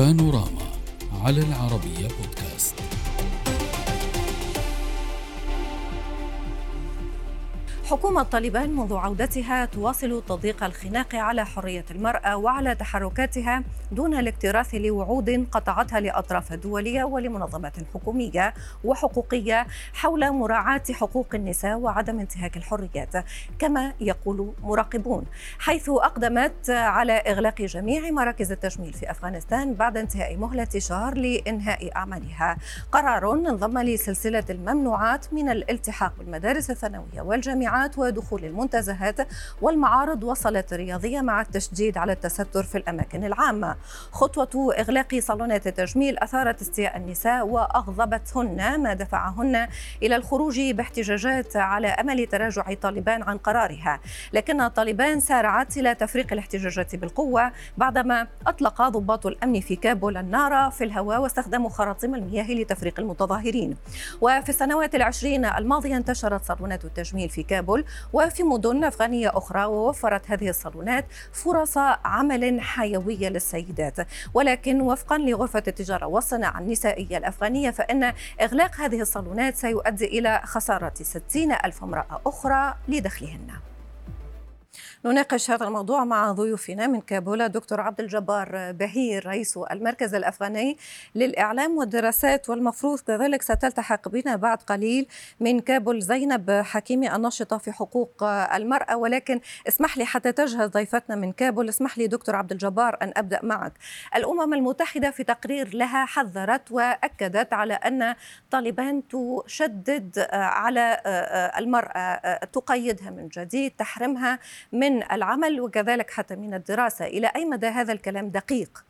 بانوراما على العربية بودكاست. حكومة طالبان منذ عودتها تواصل تضييق الخناق على حرية المرأة وعلى تحركاتها دون الاكتراث لوعود قطعتها لأطراف دولية ولمنظمات حكومية وحقوقية حول مراعاة حقوق النساء وعدم انتهاك الحريات كما يقول مراقبون حيث أقدمت على إغلاق جميع مراكز التجميل في أفغانستان بعد انتهاء مهلة شهر لإنهاء أعمالها. قرار انضم لسلسلة الممنوعات من الالتحاق بالمدارس الثانوية والجامعات الجامعات ودخول المنتزهات والمعارض وصلت الرياضية مع التشديد على التستر في الأماكن العامة. خطوة إغلاق صالونات التجميل أثارت استياء النساء وأغضبتهن ما دفعهن إلى الخروج باحتجاجات على أمل تراجع طالبان عن قرارها. لكن طالبان سارعت إلى تفريق الاحتجاجات بالقوة بعدما أطلق ضباط الأمن في كابول النار في الهواء واستخدموا خراطيم المياه لتفريق المتظاهرين. وفي السنوات العشرين الماضية انتشرت صالونات التجميل في كابول وفي مدن أفغانية أخرى ووفرت هذه الصالونات فرص عمل حيوية للسيدات ولكن وفقا لغرفة التجارة والصناعة النسائية الأفغانية فإن إغلاق هذه الصالونات سيؤدي إلى خسارة 60 ألف امرأة أخرى لدخلهن. نناقش هذا الموضوع مع ضيوفنا من كابولا دكتور عبد الجبار بهير رئيس المركز الأفغاني للإعلام والدراسات. والمفروض كذلك ستلتحق بنا بعد قليل من كابول زينب حكيمي الناشطة في حقوق المرأة. ولكن اسمح لي حتى تجهز ضيفتنا من كابول. اسمح لي دكتور عبد الجبار أن أبدأ معك. الأمم المتحدة في تقرير لها حذرت وأكدت على أن طالبان تشدد على المرأة تقيدها من جديد تحرمها من من العمل وكذلك حتى من الدراسة. إلى أي مدى هذا الكلام دقيق؟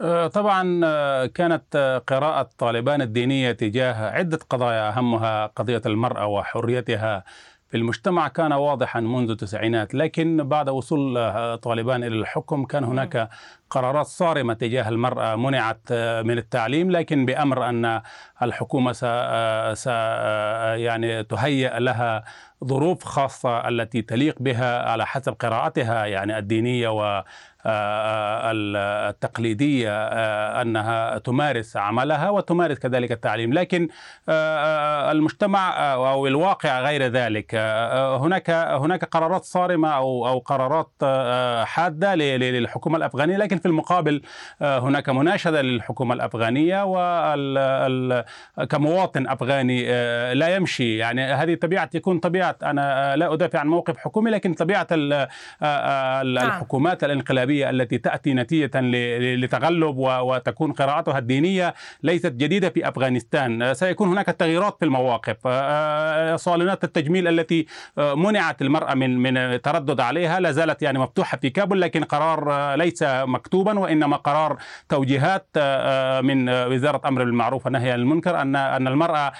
آه، طبعا آه، كانت آه، قراءة طالبان الدينية تجاه عدة قضايا أهمها قضية المرأة وحريتها في المجتمع كان واضحا منذ التسعينات. لكن بعد وصول طالبان إلى الحكم كان هناك قرارات صارمة تجاه المرأة منعت من التعليم لكن بأمر أن الحكومة س... س... يعني تهيئ لها ظروف خاصة التي تليق بها على حسب قراءتها يعني الدينية و التقليدية أنها تمارس عملها وتمارس كذلك التعليم. لكن المجتمع أو الواقع غير ذلك هناك هناك قرارات صارمة أو أو قرارات حادة للحكومة الأفغانية لكن في المقابل هناك مناشدة للحكومة الأفغانية وكمواطن أفغاني لا يمشي. يعني هذه طبيعة يكون طبيعة أنا لا أدافع عن موقف حكومي لكن طبيعة نعم. الحكومات الانقلابية التي تأتي نتيجة لتغلب وتكون قراءتها الدينية ليست جديدة في أفغانستان. سيكون هناك تغييرات في المواقف. صالونات التجميل التي منعت المرأة من من التردد عليها لا زالت يعني مفتوحة في كابول لكن قرار ليس مكتوبا وإنما قرار توجيهات من وزارة أمر بالمعروف والنهي عن المنكر أن أن المرأة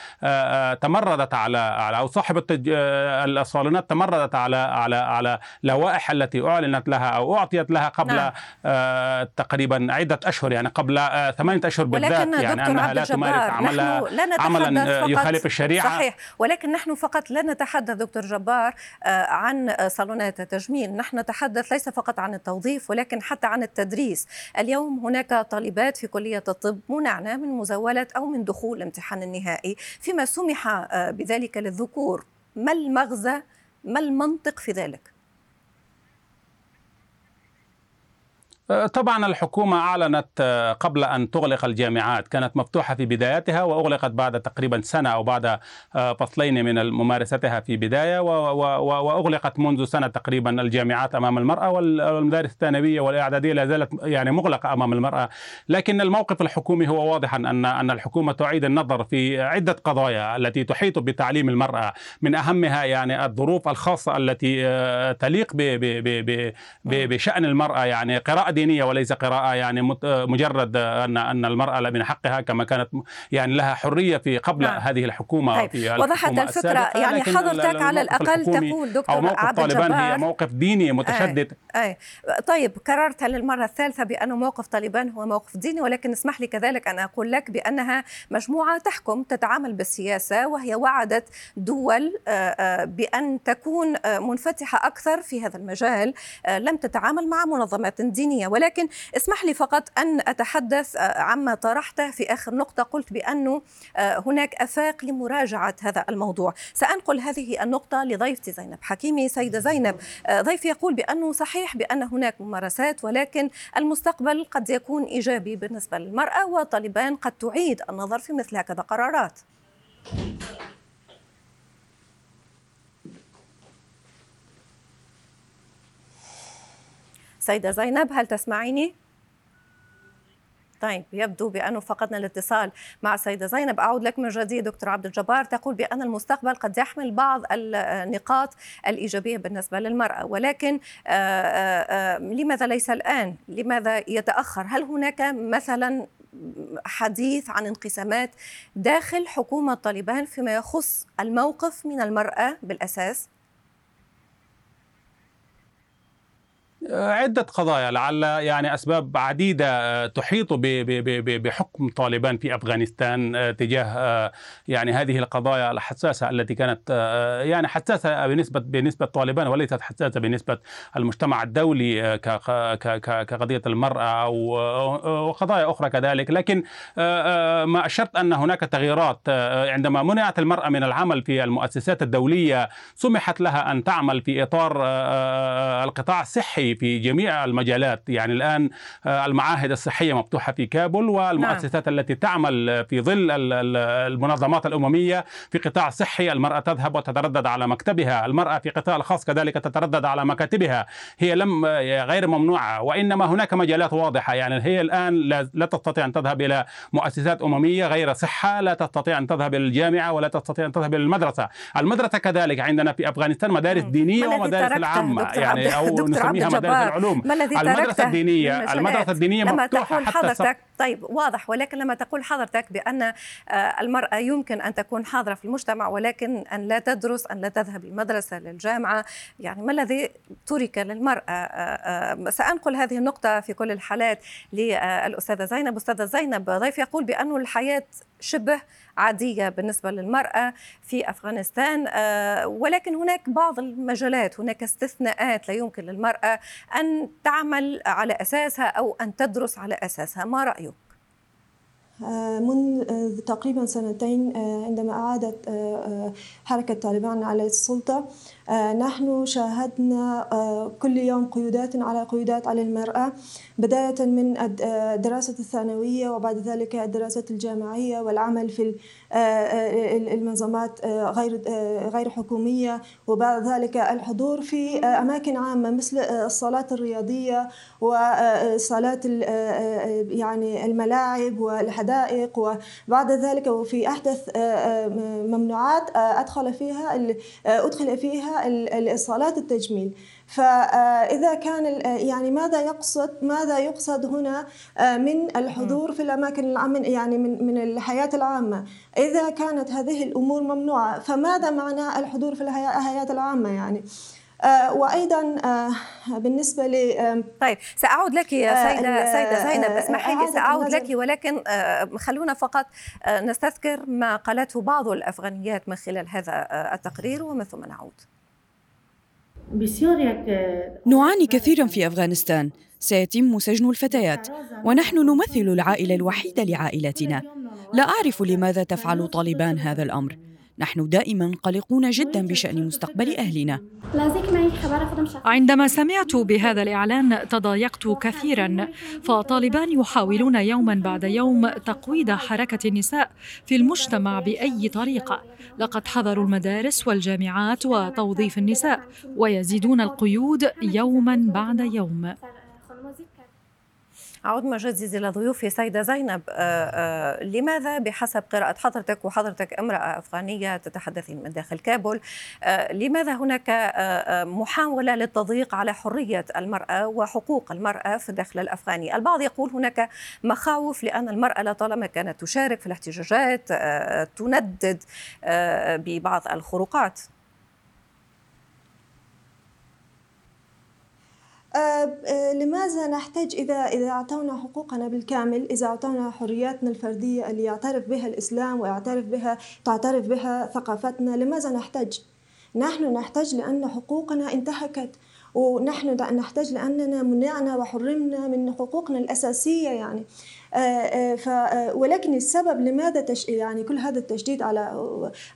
تمردت على على أو صاحبة الصالونات تمردت على على على لوائح التي أعلنت لها أو أعطيت لها قبل نعم. آه تقريبا عدة أشهر يعني قبل آه ثمانية أشهر بالذات يعني أنها لا تمارس عملها عملا يخالف الشريعة. صحيح. ولكن نحن فقط لا نتحدث دكتور جبار آه عن صالونات التجميل. نحن نتحدث ليس فقط عن التوظيف ولكن حتى عن التدريس اليوم هناك طالبات في كلية الطب منعنا من مزاولة أو من دخول الامتحان النهائي فيما سمح آه بذلك للذكور. ما المغزى؟ ما المنطق في ذلك؟ طبعا الحكومة أعلنت آه، قبل أن تغلق الجامعات. كانت مفتوحة في بدايتها وأغلقت بعد تقريبا سنة أو بعد آه، فصلين من ممارستها في بداية وأغلقت منذ سنة تقريبا الجامعات أمام المرأة والمدارس الثانوية والإعدادية لا زالت يعني مغلقة أمام المرأة. لكن الموقف الحكومي هو واضحا أن أن الحكومة تعيد النظر في عدة قضايا التي تحيط بتعليم المرأة. من أهمها يعني الظروف الخاصة التي آه، تليق بشأن المرأة. يعني قراءة دينية وليس قراءة يعني مجرد ان أن المرأة من حقها كما كانت يعني لها حرية في قبل نعم. هذه الحكومة طيب. في وضحت الفكرة يعني حضرتك على الأقل تقول دكتور أو موقف طالبان هي موقف ديني متشدد أي. أي. طيب كررت للمرة الثالثة بانه موقف طالبان هو موقف ديني ولكن اسمح لي كذلك أن أقول لك بأنها مجموعة تحكم تتعامل بالسياسة وهي وعدت دول بأن تكون منفتحة أكثر في هذا المجال لم تتعامل مع منظمات دينية ولكن اسمح لي فقط أن أتحدث عما طرحته في آخر نقطة. قلت بانه هناك آفاق لمراجعة هذا الموضوع. سأنقل هذه النقطة لضيفتي زينب حكيمي. سيدة زينب ضيف يقول بأنه صحيح بأن هناك ممارسات ولكن المستقبل قد يكون إيجابي بالنسبة للمرأة وطالبان قد تعيد النظر في مثل هكذا قرارات. سيدة زينب هل تسمعيني؟ طيب يبدو بأنه فقدنا الاتصال مع السيدة زينب أعود لك من جديد دكتور عبد الجبار تقول بأن المستقبل قد يحمل بعض النقاط الإيجابية بالنسبة للمرأة ولكن آآ آآ لماذا ليس الآن؟ لماذا يتأخر؟ هل هناك مثلا حديث عن انقسامات داخل حكومة طالبان فيما يخص الموقف من المرأة بالأساس؟ عدة قضايا لعل يعني أسباب عديدة تحيط بحكم طالبان في أفغانستان تجاه يعني هذه القضايا الحساسة التي كانت يعني حساسة بنسبة بنسبة طالبان وليست حساسة بنسبة المجتمع الدولي كقضية المرأة وقضايا أخرى كذلك. لكن ما أشرت أن هناك تغييرات عندما منعت المرأة من العمل في المؤسسات الدولية سمحت لها أن تعمل في إطار القطاع الصحي في جميع المجالات. يعني الآن آه، المعاهد الصحية مفتوحة في كابول والمؤسسات نعم. التي تعمل في ظل المنظمات الأممية في قطاع صحي. المرأة تذهب وتتردد على مكتبها. المرأة في قطاع الخاص كذلك تتردد على مكاتبها. هي لم غير ممنوعة وإنما هناك مجالات واضحة. يعني هي الآن لا تستطيع أن تذهب إلى مؤسسات أممية غير صحة لا تستطيع أن تذهب إلى الجامعة ولا تستطيع أن تذهب إلى المدرسة. المدرسة كذلك عندنا في أفغانستان مدارس دينية ومدارس العامة. يعني أو نسميها مدارس العلوم. ما الذي المدرسة الدينية المدرسة الدينية لما تقول حضرتك طيب واضح ولكن لما تقول حضرتك بأن آه، المرأة يمكن أن تكون حاضرة في المجتمع ولكن أن لا تدرس أن لا تذهب للمدرسة للجامعة يعني ما الذي ترك للمرأة؟ آه، آه، سأنقل هذه النقطة في كل الحالات للأستاذة زينب. أستاذة زينب ضيف يقول بأن الحياة شبه عادية بالنسبة للمرأة في أفغانستان آه، ولكن هناك بعض المجالات هناك استثناءات لا يمكن للمرأة أن تعمل على أساسها أو أن تدرس على أساسها. ما رأيك؟ منذ تقريبا سنتين آه، عندما أعادت حركة طالبان على السلطة نحن شاهدنا كل يوم قيودات على قيودات على المرأة بداية من الدراسة الثانوية وبعد ذلك الدراسة الجامعية والعمل في المنظمات غير غير حكومية وبعد ذلك الحضور في أماكن عامة مثل الصالات الرياضية وصالات يعني الملاعب والحدائق وبعد ذلك وفي أحدث ممنوعات أدخل فيها أدخل فيها الصالات التجميل. فإذا كان يعني ماذا يقصد ماذا يقصد هنا آه، من الحضور في الأماكن العامة يعني من من الحياة العامة؟ إذا كانت هذه الأمور ممنوعة فماذا معنى الحضور في الحياة العامة يعني؟ آه وأيضا آه بالنسبة ل طيب سأعود لك يا آه، سيدة سيدة زينب اسمحي لي سأعود لك ولكن آه خلونا فقط آه نستذكر ما قالته بعض الأفغانيات من خلال هذا آه التقرير ومن ثم نعود. نعاني كثيرا في أفغانستان. سيتم سجن الفتيات ونحن نمثل العائلة الوحيدة لعائلتنا. لا أعرف لماذا تفعل طالبان هذا الأمر. نحن دائما قلقون جدا بشأن مستقبل أهلنا. عندما سمعت بهذا الإعلان تضايقت كثيرا فطالبان يحاولون يوما بعد يوم تقويض حركة النساء في المجتمع بأي طريقة. لقد حظروا المدارس والجامعات وتوظيف النساء ويزيدون القيود يوما بعد يوم. أعود مجدد إلى ضيوفي سيدة زينب. لماذا؟ بحسب قراءة حضرتك وحضرتك امرأة أفغانية تتحدثين من داخل كابول. لماذا هناك محاولة للتضييق على حرية المرأة وحقوق المرأة في الداخل الأفغاني؟ البعض يقول هناك مخاوف لأن المرأة لطالما كانت تشارك في الاحتجاجات تندد ببعض الخروقات. لماذا نحتاج إذا إذا أعطونا حقوقنا بالكامل إذا أعطونا حرياتنا الفردية اللي يعترف بها الإسلام ويعترف بها تعترف بها ثقافتنا لماذا نحتاج؟ نحن نحتاج لأن حقوقنا انتهكت ونحن نحتاج لأننا منعنا وحرمنا من حقوقنا الأساسية يعني ولكن السبب لماذا تش... يعني كل هذا التشديد على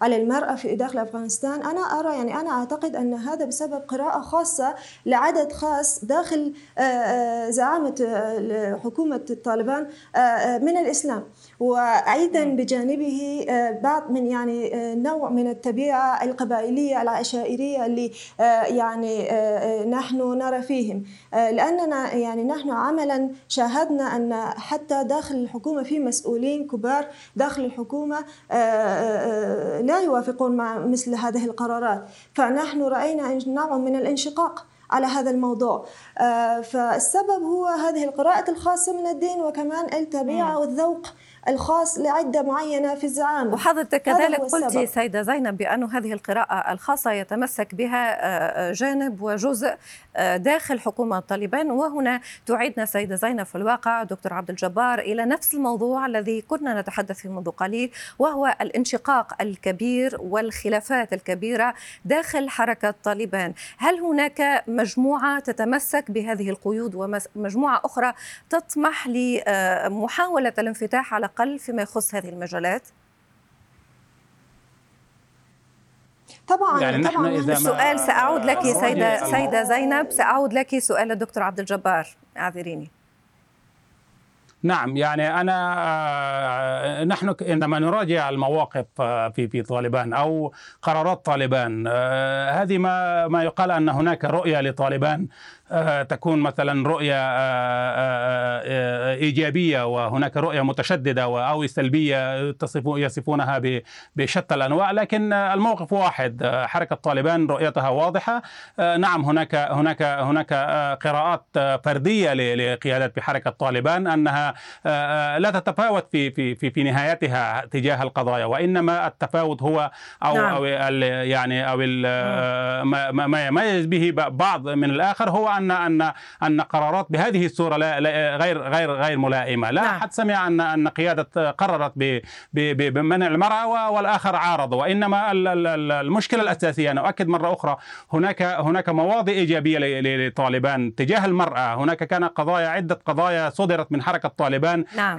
على المرأة في داخل أفغانستان؟ أنا أرى يعني أنا أعتقد أن هذا بسبب قراءة خاصة لعدد خاص داخل زعامة حكومة الطالبان من الإسلام. وأيضا بجانبه بعض من يعني نوع من الطبيعة القبائلية العشائرية اللي يعني نحن نرى فيهم. لأننا يعني نحن عملا شاهدنا أن حتى داخل الحكومة في مسؤولين كبار داخل الحكومة آه، آه، لا يوافقون مع مثل هذه القرارات. فنحن رأينا نوع من الانشقاق على هذا الموضوع. آه، فالسبب هو هذه القراءة الخاصة من الدين وكمان الطبيعة والذوق الخاص لعدة معينة في الزعامة. وحضرتك كذلك قلت سيدة زينب بأن هذه القراءة الخاصة يتمسك بها آه، آه، جانب وجزء آه، داخل حكومة طالبان. وهنا تعيدنا سيدة زينب في الواقع دكتور عبد الجبار إلى نفس الموضوع الذي كنا نتحدث فيه منذ قليل وهو الانشقاق الكبير والخلافات الكبيرة داخل حركة طالبان. هل هناك مجموعة تتمسك بهذه القيود ومجموعة أخرى تطمح لمحاولة الانفتاح على الأقل فيما يخص هذه المجالات؟ طبعا يعني طبعا. إذا السؤال سأعود لك سيدة سيدة زينب. سأعود لك سؤال الدكتور عبد الجبار أعذريني. نعم يعني أنا آه، نحن عندما نراجع المواقف آه، في في طالبان أو قرارات طالبان آه، هذه ما ما يقال أن هناك رؤية لطالبان. آه، تكون مثلا رؤية آه، آه، إيجابية وهناك رؤية متشددة أو سلبية يصفونها بشتى الأنواع لكن الموقف واحد حركة طالبان رؤيتها واضحة نعم هناك هناك هناك قراءات فردية لقيادة بحركة طالبان أنها لا تتفاوت في في في, في نهايتها تجاه القضايا وإنما التفاوت هو أو نعم. أو يعني أو ما يميز به بعض من الآخر هو أن ان ان أن قرارات بهذه الصورة لا, غير غير غير ملائمة، لا نعم. أحد سمع ان أن قيادة قررت بمنع المرأة والآخر عارض، وإنما المشكلة الأساسية أنا أؤكد مرة أخرى هناك هناك مواضع إيجابية لطالبان تجاه المرأة، هناك كان قضايا عدة قضايا صدرت من حركة طالبان نعم.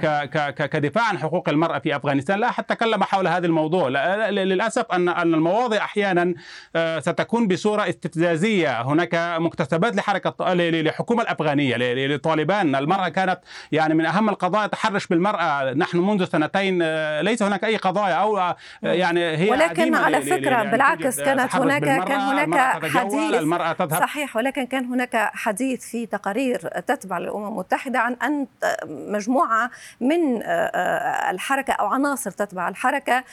كدفاع عن حقوق المرأة في أفغانستان، لا أحد تكلم حول هذا الموضوع، للأسف ان أن المواضع أحيانا آه، ستكون بصورة استفزازية، هناك مكتسبات لحركة للحكومه الأفغانية لطالبان. المرأة كانت يعني من أهم القضايا تحرش بالمرأة. نحن منذ سنتين آه، ليس هناك أي قضايا أو آه، يعني هي ولكن على فكرة يعني بالعكس كانت هناك كان هناك حديث المرأة تذهب. صحيح ولكن كان هناك حديث في تقارير تتبع للامم المتحده عن أن مجموعة من آه، الحركة أو عناصر تتبع الحركة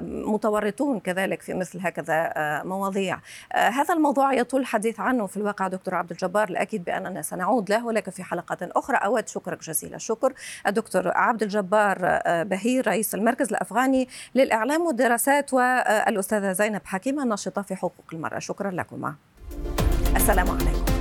متورطون كذلك في مثل هكذا مواضيع. هذا الموضوع يطول الحديث عنه في الواقع دكتور. عبد الجبار الأكيد بأننا سنعود له ولكن في حلقة أخرى. أود شكرك جزيل الشكر. الدكتور عبد الجبار آه، بهير رئيس المركز الأفغاني للإعلام والدراسات والأستاذة زينب حكيمة الناشطة في حقوق المرأة. شكرا لكما. السلام عليكم.